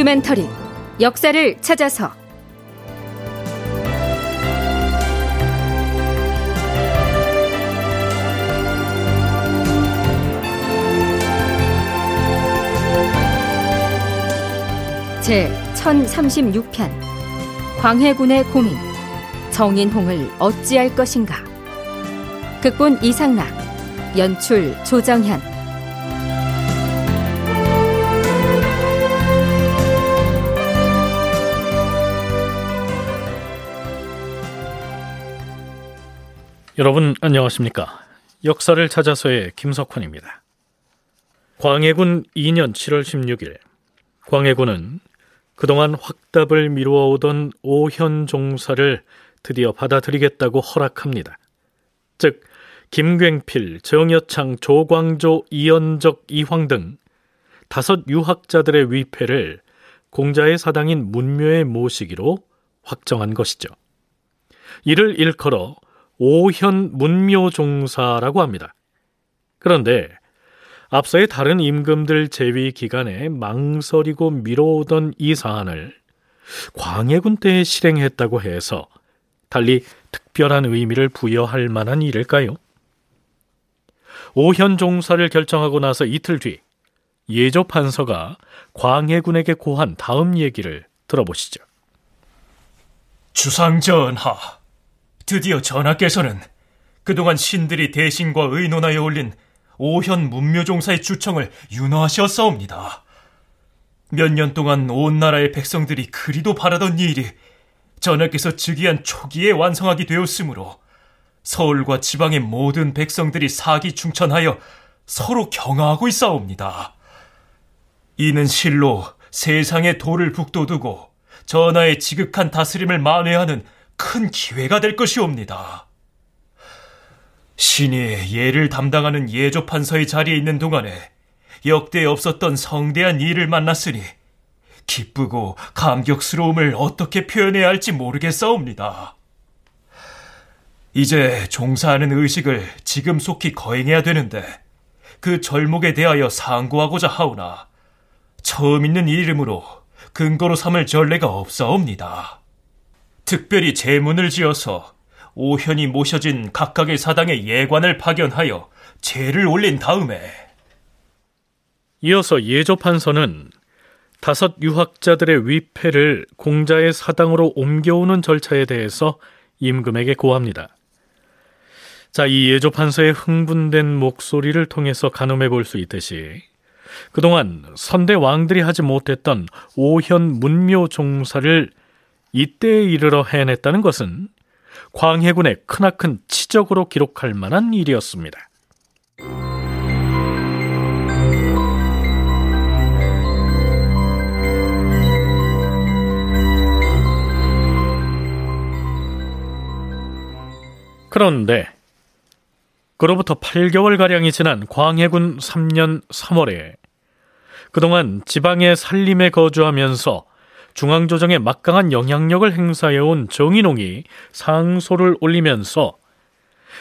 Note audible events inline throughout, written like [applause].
다큐멘터리 역사를 찾아서. 제 1036편 광해군의 고민 정인홍을 어찌할 것인가. 극본 이상락 연출 조정현 여러분 안녕하십니까? 역사를 찾아서의 김석환입니다. 광해군 2년 7월 16일 광해군은 그동안 확답을 미루어 오던 오현 종사를 드디어 받아들이겠다고 허락합니다. 즉 김굉필, 정여창, 조광조, 이연적, 이황 등 다섯 유학자들의 위패를 공자의 사당인 문묘에 모시기로 확정한 것이죠. 이를 일컬어 오현 문묘종사라고 합니다. 그런데 앞서의 다른 임금들 재위 기간에 망설이고 미뤄오던 이 사안을 광해군 때에 실행했다고 해서 달리 특별한 의미를 부여할 만한 일일까요? 오현 종사를 결정하고 나서 이틀 뒤 예조 판서가 광해군에게 고한 다음 얘기를 들어보시죠. 주상 전하, 드디어 전하께서는 그동안 신들이 대신과 의논하여 올린 오현 문묘종사의 주청을 윤화하셨사옵니다. 몇 년 동안 온 나라의 백성들이 그리도 바라던 일이 전하께서 즉위한 초기에 완성하게 되었으므로 서울과 지방의 모든 백성들이 사기충천하여 서로 경하하고 있사옵니다. 이는 실로 세상의 도를 북돋우고 전하의 지극한 다스림을 만회하는 큰 기회가 될 것이옵니다. 신이 예를 담당하는 예조 판서의 자리에 있는 동안에 역대 없었던 성대한 일을 만났으니 기쁘고 감격스러움을 어떻게 표현해야 할지 모르겠사옵니다. 이제 종사하는 의식을 지금 속히 거행해야 되는데 그 절목에 대하여 상고하고자 하오나 처음 있는 이름으로 근거로 삼을 전례가 없사옵니다. 특별히 제문을 지어서 오현이 모셔진 각각의 사당의 예관을 파견하여 제를 올린 다음에 이어서 예조 판서는 다섯 유학자들의 위패를 공자의 사당으로 옮겨오는 절차에 대해서 임금에게 고합니다. 자, 이 예조 판서의 흥분된 목소리를 통해서 가늠해 볼 수 있듯이 그동안 선대 왕들이 하지 못했던 오현 문묘 종사를 이때에 이르러 해냈다는 것은 광해군의 크나큰 치적으로 기록할 만한 일이었습니다. 그런데 그로부터 8개월가량이 지난 광해군 3년 3월에 그동안 지방의 산림에 거주하면서 중앙조정에 막강한 영향력을 행사해온 정인홍이 상소를 올리면서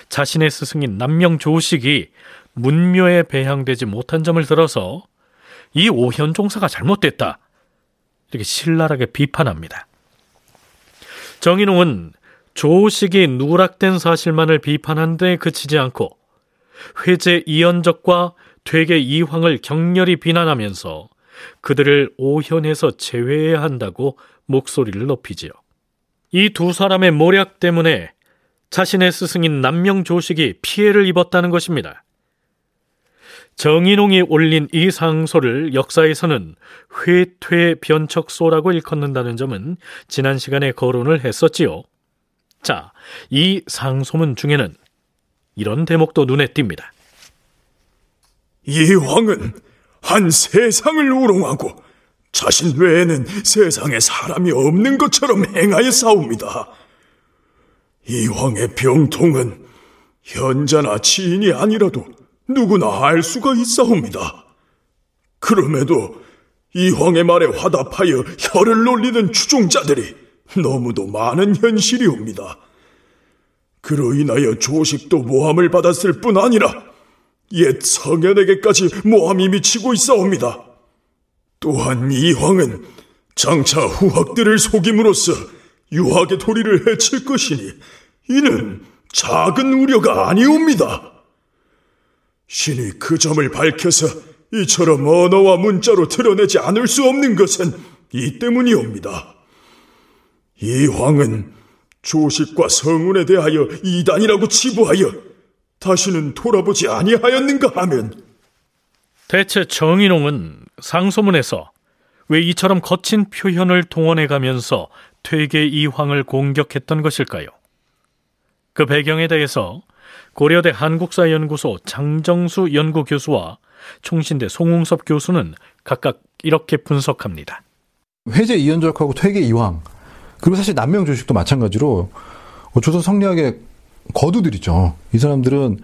자신의 스승인 남명 조식이 문묘에 배양되지 못한 점을 들어서 이 오현 종사가 잘못됐다. 이렇게 신랄하게 비판합니다. 정인홍은 조식이 누락된 사실만을 비판한 데 그치지 않고 회제 이연적과 퇴계 이황을 격렬히 비난하면서 그들을 오현에서 제외해야 한다고 목소리를 높이지요. 이 두 사람의 모략 때문에 자신의 스승인 남명 조식이 피해를 입었다는 것입니다. 정인홍이 올린 이 상소를 역사에서는 회퇴 변척소라고 일컫는다는 점은 지난 시간에 거론을 했었지요. 자, 이 상소문 중에는 이런 대목도 눈에 띕니다. 이 왕은 한 세상을 우롱하고 자신 외에는 세상에 사람이 없는 것처럼 행하여 싸웁니다. 이 왕의 병통은 현자나 지인이 아니라도 누구나 알 수가 있사옵니다. 그럼에도 이 왕의 말에 화답하여 혀를 놀리는 추종자들이 너무도 많은 현실이옵니다. 그로 인하여 조식도 모함을 받았을 뿐 아니라 옛 성현에게까지 모함이 미치고 있사옵니다. 또한 이 황은 장차 후학들을 속임으로써 유학의 도리를 해칠 것이니 이는 작은 우려가 아니옵니다. 신이 그 점을 밝혀서 이처럼 언어와 문자로 드러내지 않을 수 없는 것은 이 때문이옵니다. 이 황은 조식과 성운에 대하여 이단이라고 치부하여 다시는 돌아보지 아니하였는가 하면 대체 정인홍은 상소문에서 왜 이처럼 거친 표현을 동원해 가면서 퇴계 이황을 공격했던 것일까요? 그 배경에 대해서 고려대 한국사연구소 장정수 연구교수와 총신대 송웅섭 교수는 각각 이렇게 분석합니다. 회제 이연적하고 퇴계 이황 그리고 사실 남명 조식도 마찬가지로 조선 성리학의 거두들이죠. 이 사람들은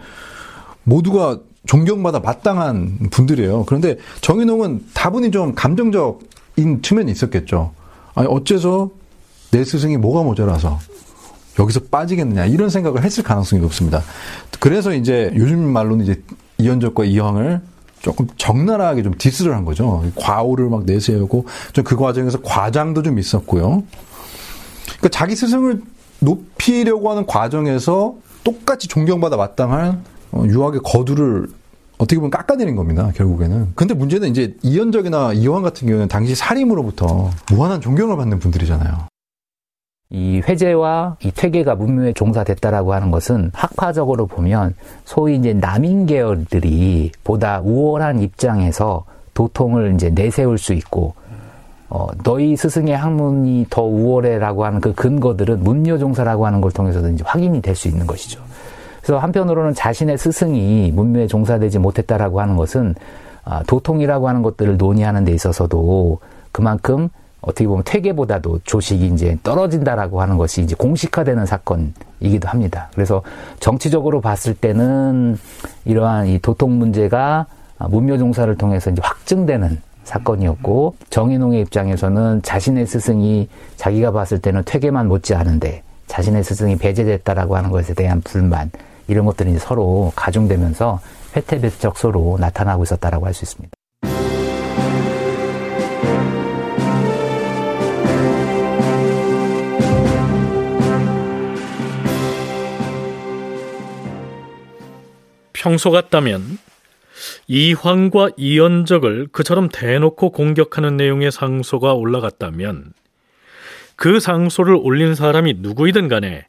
모두가 존경받아 마땅한 분들이에요. 그런데 정인홍은 다분히 좀 감정적인 측면이 있었겠죠. 아니 어째서 내 스승이 뭐가 모자라서 여기서 빠지겠느냐 이런 생각을 했을 가능성이 높습니다. 그래서 이제 요즘 말로는 이제 이현적과 이황을 조금 적나라하게 좀 디스를 한 거죠. 과오를 막 내세우고 좀 그 과정에서 과장도 좀 있었고요. 그러니까 자기 스승을 높이려고 하는 과정에서 똑같이 존경받아 마땅한 어, 유학의 거두를 어떻게 보면 깎아내린 겁니다, 결국에는. 근데 문제는 이제 이현적이나 이황 같은 경우는 당시 사림으로부터 무한한 존경을 받는 분들이잖아요. 이 회제와 이 퇴계가 문명에 종사됐다라고 하는 것은 학파적으로 보면 소위 이제 남인 계열들이 보다 우월한 입장에서 도통을 이제 내세울 수 있고 어, 너희 스승의 학문이 더 우월해라고 하는 그 근거들은 문묘종사라고 하는 걸 통해서도 이제 확인이 될 수 있는 것이죠. 그래서 한편으로는 자신의 스승이 문묘에 종사되지 못했다라고 하는 것은 아, 도통이라고 하는 것들을 논의하는 데 있어서도 그만큼 어떻게 보면 퇴계보다도 조식이 이제 떨어진다라고 하는 것이 이제 공식화되는 사건이기도 합니다. 그래서 정치적으로 봤을 때는 이러한 이 도통 문제가 문묘 종사를 통해서 이제 확증되는 사건이었고 정인홍의 입장에서는 자신의 스승이 자기가 봤을 때는 퇴계만 못지 않은데 자신의 스승이 배제됐다라고 하는 것에 대한 불만 이런 것들이 서로 가중되면서 회태배적서로 나타나고 있었다라고 할 수 있습니다. 평소 같다면 이황과 이연적을 그처럼 대놓고 공격하는 내용의 상소가 올라갔다면 그 상소를 올린 사람이 누구이든 간에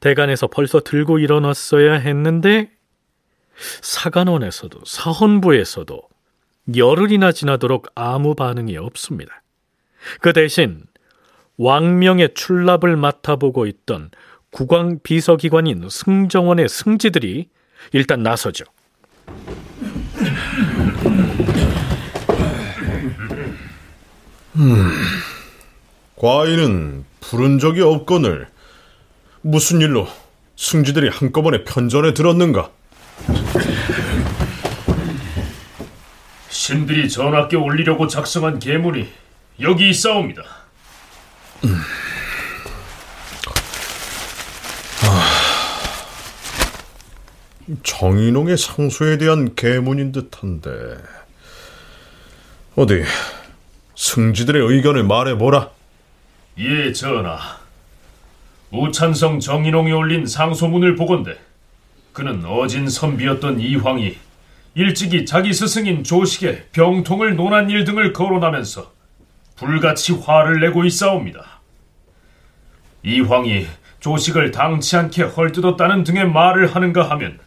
대관에서 벌써 들고 일어났어야 했는데 사관원에서도 사헌부에서도 열흘이나 지나도록 아무 반응이 없습니다. 그 대신 왕명의 출납을 맡아보고 있던 국왕 비서기관인 승정원의 승지들이 일단 나서죠. 음, 과인은 부른 적이 없거늘 무슨 일로 승지들이 한꺼번에 편전에 들었는가? 신들이 전하께 올리려고 작성한 계문이 여기 있사옵니다. 음. 정인홍의 상소에 대한 계문인 듯한데 어디 승지들의 의견을 말해보라. 예, 전하. 우찬성 정인홍이 올린 상소문을 보건대 그는 어진 선비였던 이황이 일찍이 자기 스승인 조식의 병통을 논한 일 등을 거론하면서 불같이 화를 내고 있사옵니다. 이황이 조식을 당치 않게 헐뜯었다는 등의 말을 하는가 하면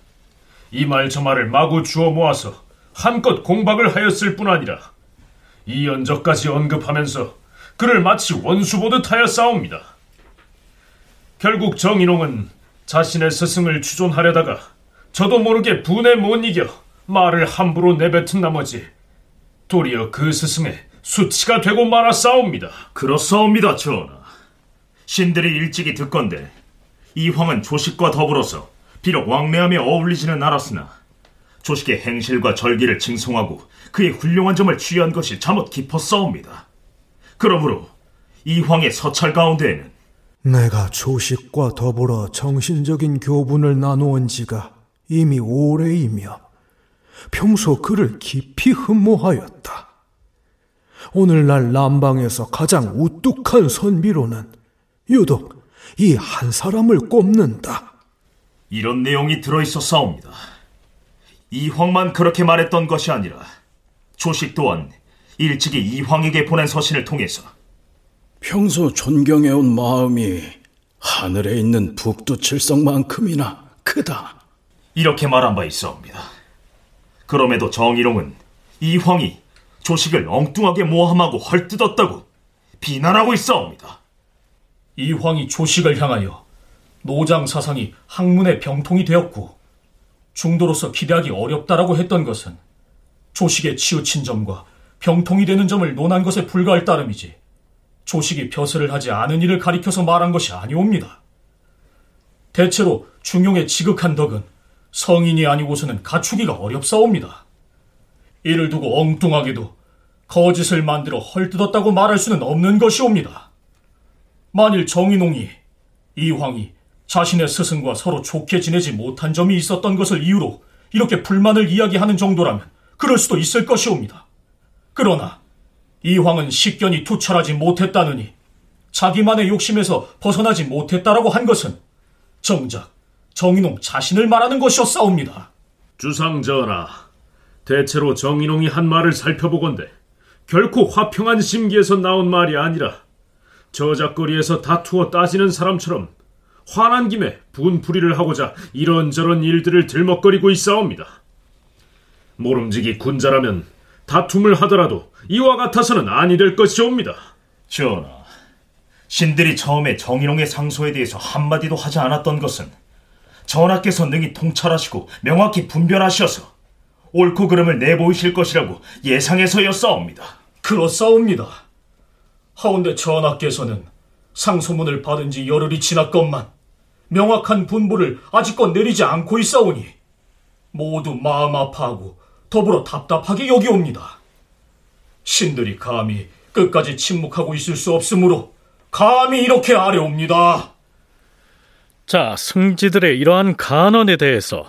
이 말 저 말을 마구 주워 모아서 한껏 공박을 하였을 뿐 아니라 이 연적까지 언급하면서 그를 마치 원수 보듯 하여 싸웁니다. 결국 정인홍은 자신의 스승을 추존하려다가 저도 모르게 분에 못 이겨 말을 함부로 내뱉은 나머지 도리어 그 스승의 수치가 되고 말아 싸웁니다. 그렇사옵니다, 전하. 신들이 일찍이 듣건데 이황은 조식과 더불어서 비록 왕래함에 어울리지는 않았으나 조식의 행실과 절기를 칭송하고 그의 훌륭한 점을 취한 것이 잠옷 깊었사옵니다. 그러므로 이황의 서찰 가운데에는 내가 조식과 더불어 정신적인 교분을 나누은 지가 이미 오래이며 평소 그를 깊이 흠모하였다. 오늘날 남방에서 가장 우뚝한 선비로는 유독 이 한 사람을 꼽는다. 이런 내용이 들어있었사옵니다. 이황만 그렇게 말했던 것이 아니라 조식 또한 일찍이 이황에게 보낸 서신을 통해서 평소 존경해온 마음이 하늘에 있는 북두 칠성만큼이나 크다. 이렇게 말한 바 있사옵니다. 그럼에도 정일홍은 이황이 조식을 엉뚱하게 모함하고 헐뜯었다고 비난하고 있사옵니다. 이황이 조식을 향하여 노장 사상이 학문의 병통이 되었고 중도로서 기대하기 어렵다라고 했던 것은 조식에 치우친 점과 병통이 되는 점을 논한 것에 불과할 따름이지 조식이 벼슬을 하지 않은 일을 가리켜서 말한 것이 아니옵니다. 대체로 중용의 지극한 덕은 성인이 아니고서는 갖추기가 어렵사옵니다. 이를 두고 엉뚱하게도 거짓을 만들어 헐뜯었다고 말할 수는 없는 것이옵니다. 만일 정인홍이 이황이 자신의 스승과 서로 좋게 지내지 못한 점이 있었던 것을 이유로 이렇게 불만을 이야기하는 정도라면 그럴 수도 있을 것이옵니다. 그러나 이황은 식견이 투철하지 못했다느니 자기만의 욕심에서 벗어나지 못했다라고 한 것은 정작 정인홍 자신을 말하는 것이었사옵니다. 주상 전하, 대체로 정인홍이 한 말을 살펴보건대 결코 화평한 심기에서 나온 말이 아니라 저작거리에서 다투어 따지는 사람처럼 화난 김에 분풀이를 하고자 이런저런 일들을 들먹거리고 있사옵니다. 모름지기 군자라면 다툼을 하더라도 이와 같아서는 아니 될 것이옵니다. 전하, 신들이 처음에 정인홍의 상소에 대해서 한마디도 하지 않았던 것은 전하께서 능히 통찰하시고 명확히 분별하셔서 옳고 그름을 내보이실 것이라고 예상해서였사옵니다. 그렇사옵니다. 하운데 전하께서는 상소문을 받은 지 열흘이 지났건만 명확한 분부를 아직껏 내리지 않고 있사오니 모두 마음 아파하고 더불어 답답하게 여기옵니다. 신들이 감히 끝까지 침묵하고 있을 수 없으므로 감히 이렇게 아뢰옵니다. 자, 승지들의 이러한 간언에 대해서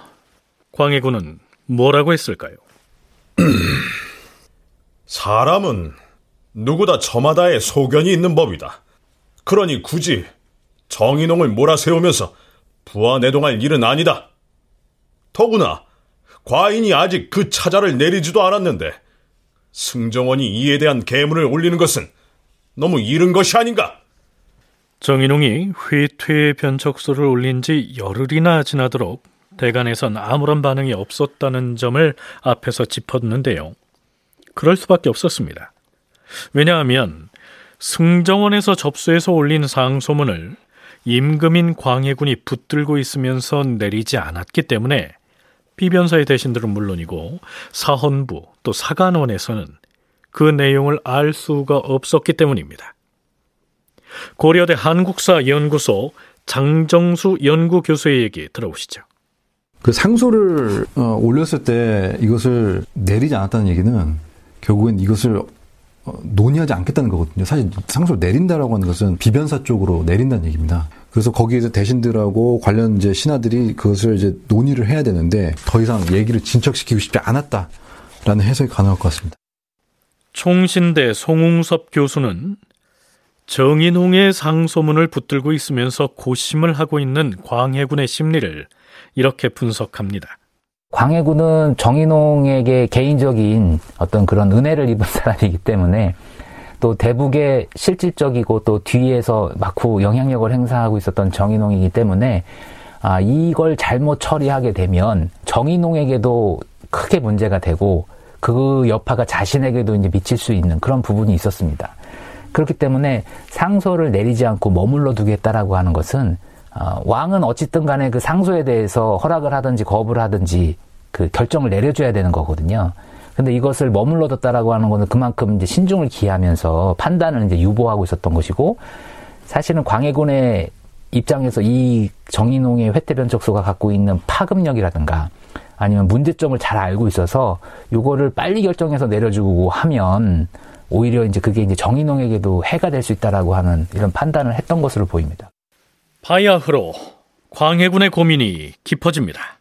광해군은 뭐라고 했을까요? [clears throat] 사람은 누구나 저마다의 소견이 있는 법이다. 그러니 굳이 정인홍을 몰아세우면서 부하 내동할 일은 아니다. 더구나 과인이 아직 그 차자를 내리지도 않았는데 승정원이 이에 대한 계문을 올리는 것은 너무 이른 것이 아닌가? 정인홍이 회퇴의 변척소를 올린 지 열흘이나 지나도록 대간에선 아무런 반응이 없었다는 점을 앞에서 짚었는데요. 그럴 수밖에 없었습니다. 왜냐하면 승정원에서 접수해서 올린 상소문을 임금인 광해군이 붙들고 있으면서 내리지 않았기 때문에 비변사의 대신들은 물론이고 사헌부 또 사간원에서는 그 내용을 알 수가 없었기 때문입니다. 고려대 한국사 연구소 장정수 연구 교수의 얘기 들어보시죠. 그 상소를 어, 올렸을 때 이것을 내리지 않았다는 얘기는 결국엔 이것을 어, 논의하지 않겠다는 거거든요. 사실 상소를 내린다라고 하는 것은 비변사 쪽으로 내린다는 얘기입니다. 그래서 거기에서 대신들하고 관련 이제 신하들이 그것을 이제 논의를 해야 되는데 더 이상 얘기를 진척시키고 싶지 않았다라는 해석이 가능할 것 같습니다. 총신대 송웅섭 교수는 정인홍의 상소문을 붙들고 있으면서 고심을 하고 있는 광해군의 심리를 이렇게 분석합니다. 광해군은 정인홍에게 개인적인 어떤 그런 은혜를 입은 [laughs] 사람이기 때문에 또 대북의 실질적이고 또 뒤에서 막후 영향력을 행사하고 있었던 정인홍이기 때문에 아, 이걸 잘못 처리하게 되면 정인홍에게도 크게 문제가 되고 그 여파가 자신에게도 이제 미칠 수 있는 그런 부분이 있었습니다. 그렇기 때문에 상소를 내리지 않고 머물러 두겠다라고 하는 것은 어, 왕은 어쨌든 간에 그 상소에 대해서 허락을 하든지 거부를 하든지 그 결정을 내려줘야 되는 거거든요. 근데 이것을 머물러 뒀다라고 하는 것은 그만큼 이제 신중을 기하면서 판단을 이제 유보하고 있었던 것이고 사실은 광해군의 입장에서 이 정인홍의 회태 변척소가 갖고 있는 파급력이라든가 아니면 문제점을 잘 알고 있어서 요거를 빨리 결정해서 내려주고 하면 오히려 이제 그게 이제 정인홍에게도 해가 될 수 있다라고 하는 이런 판단을 했던 것으로 보입니다. 바야흐로 광해군의 고민이 깊어집니다.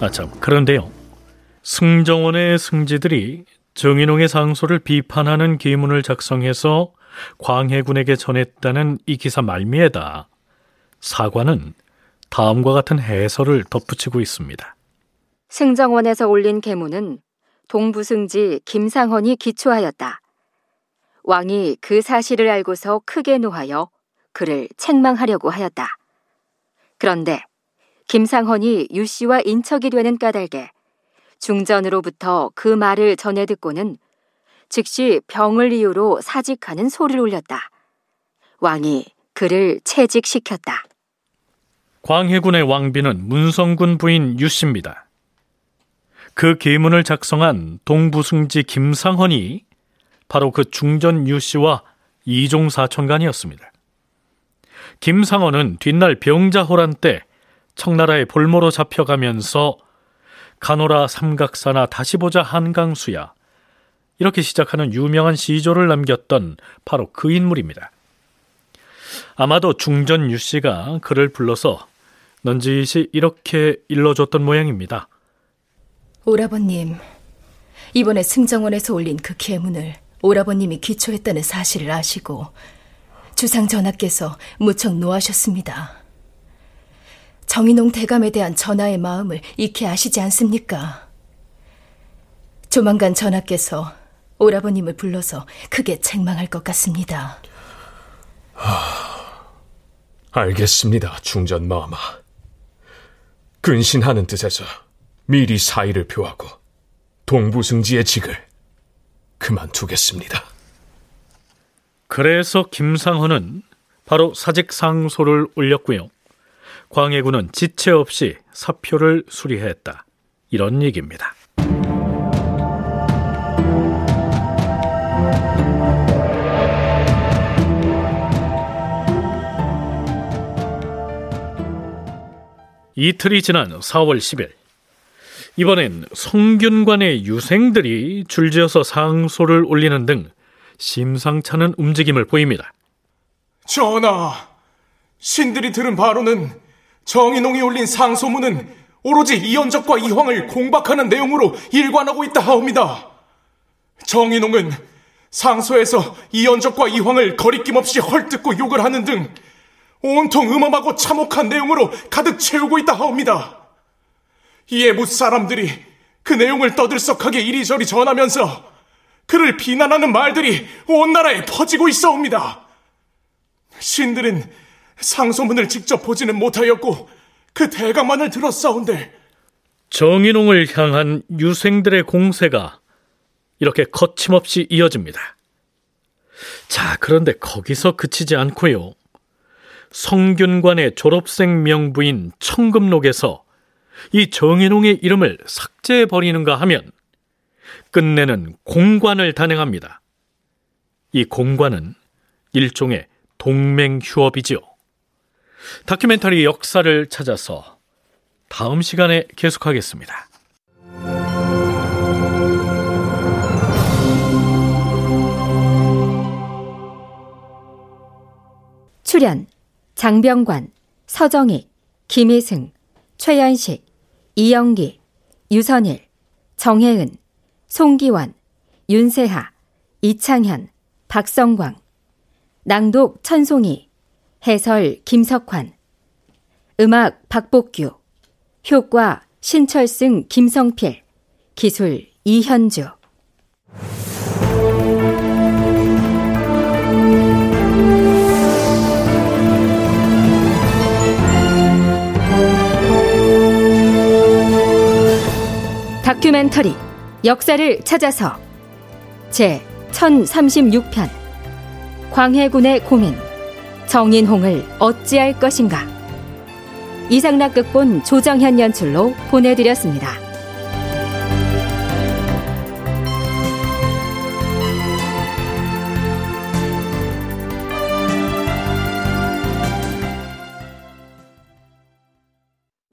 아참 그런데요. 승정원의 승지들이 정인홍의 상소를 비판하는 기문을 작성해서 광해군에게 전했다는 이 기사 말미에다 사관은 다음과 같은 해설을 덧붙이고 있습니다. 승정원에서 올린 계문은 동부승지 김상헌이 기초하였다. 왕이 그 사실을 알고서 크게 노하여 그를 책망하려고 하였다. 그런데 김상헌이 유 씨와 인척이 되는 까닭에 중전으로부터 그 말을 전해 듣고는 즉시 병을 이유로 사직하는 소리를 올렸다. 왕이 그를 채직시켰다. 광해군의 왕비는 문성군 부인 유씨입니다. 그 계문을 작성한 동부승지 김상헌이 바로 그 중전 유 씨와 이종 사촌간이었습니다. 김상헌은 뒷날 병자호란 때 청나라의 볼모로 잡혀가면서 가노라 삼각사나 다시 보자 한강수야 이렇게 시작하는 유명한 시조를 남겼던 바로 그 인물입니다. 아마도 중전 유 씨가 그를 불러서 넌지시 이렇게 일러줬던 모양입니다. 오라버님, 이번에 승정원에서 올린 그 계문을 오라버님이 기초했다는 사실을 아시고 주상 전하께서 무척 노하셨습니다. 정인홍 대감에 대한 전하의 마음을 익히 아시지 않습니까? 조만간 전하께서 오라버님을 불러서 크게 책망할 것 같습니다. 하... 알겠습니다, 중전 마마. 근신하는 뜻에서 미리 사의를 표하고 동부승지의 직을 그만두겠습니다. 그래서 김상헌은 바로 사직 상소를 올렸고요. 광해군은 지체 없이 사표를 수리했다. 이런 얘기입니다. 이틀이 지난 4월 10일 이번엔 성균관의 유생들이 줄지어서 상소를 올리는 등 심상찮은 움직임을 보입니다. 전하, 신들이 들은 바로는 정인홍이 올린 상소문은 오로지 이연적과 이황을 공박하는 내용으로 일관하고 있다 하옵니다. 정인홍은 상소에서 이연적과 이황을 거리낌 없이 헐뜯고 욕을 하는 등 온통 음험하고 참혹한 내용으로 가득 채우고 있다 하옵니다. 이에 무 사람들이 그 내용을 떠들썩하게 이리저리 전하면서 그를 비난하는 말들이 온 나라에 퍼지고 있어옵니다. 신들은 상소문을 직접 보지는 못하였고 그 대강만을 들었사온데 정인홍을 향한 유생들의 공세가 이렇게 거침없이 이어집니다. 자, 그런데 거기서 그치지 않고요. 성균관의 졸업생 명부인 청금록에서 이 정인홍의 이름을 삭제해 버리는가 하면 끝내는 공관을 단행합니다. 이 공관은 일종의 동맹 휴업이지요. 다큐멘터리 역사를 찾아서 다음 시간에 계속하겠습니다. 출연 장병관, 서정희, 김희승, 최연식, 이영기, 유선일, 정혜은, 송기원, 윤세하, 이창현, 박성광, 낭독 천송이, 해설 김석환, 음악 박복규, 효과 신철승 김성필, 기술 이현주. 다큐멘터리 역사를 찾아서 제 1036편 광해군의 고민 정인홍을 어찌할 것인가 이상락 극본 조정현 연출로 보내드렸습니다.